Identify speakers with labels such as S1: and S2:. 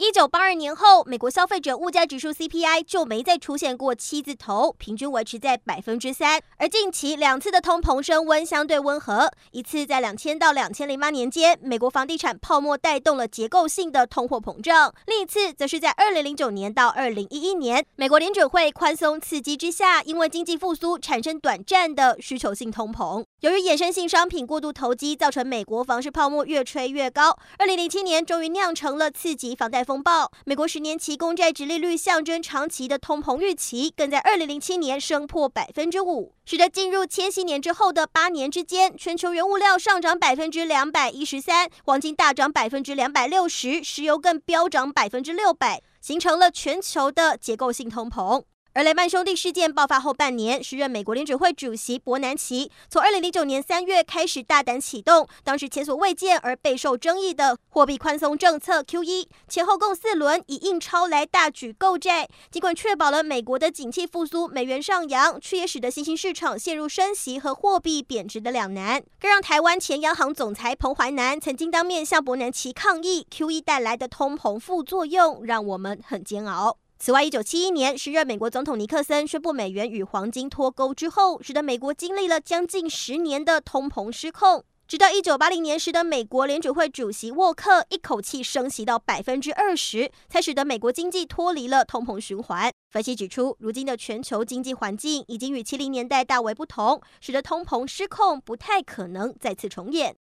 S1: 一九八二年后，美国消费者物价指数 CPI 就没再出现过七字头，平均维持在百分之三。而近期两次的通膨升温相对温和，一次在两千到两千零八年间，美国房地产泡沫带动了结构性的通货膨胀；另一次则是在二零零九年到二零一一年，美国联准会宽松刺激之下，因为经济复苏产生短暂的需求性通膨。由于衍生性商品过度投机，造成美国房市泡沫越吹越高。二零零七年终于酿成了次级房贷风暴，美国十年期公债殖利率象征长期的通膨预期，更在二零零七年升破百分之五，使得进入千禧年之后的八年之间，全球原物料上涨百分之两百一十三，黄金大涨百分之两百六十，石油更飙涨百分之六百，形成了全球的结构性通膨。而雷曼兄弟事件爆发后半年，时任美国联准会主席伯南奇从二零零九年三月开始大胆启动当时前所未见而备受争议的货币宽松政策 QE，前后共四轮以印钞来大举购债，尽管确保了美国的景气复苏，美元上扬，却也使得新兴市场陷入升息和货币贬值的两难，更让台湾前央行总裁彭淮南曾经当面向伯南奇抗议 QE 带来的通膨副作用，让我们很煎熬。此外，一九七一年，时任美国总统尼克森宣布美元与黄金脱钩之后，使得美国经历了将近十年的通膨失控。直到一九八零年时的美国联储会主席沃克一口气升息到百分之二十，才使得美国经济脱离了通膨循环。分析指出，如今的全球经济环境已经与七零年代大为不同，使得通膨失控不太可能再次重演。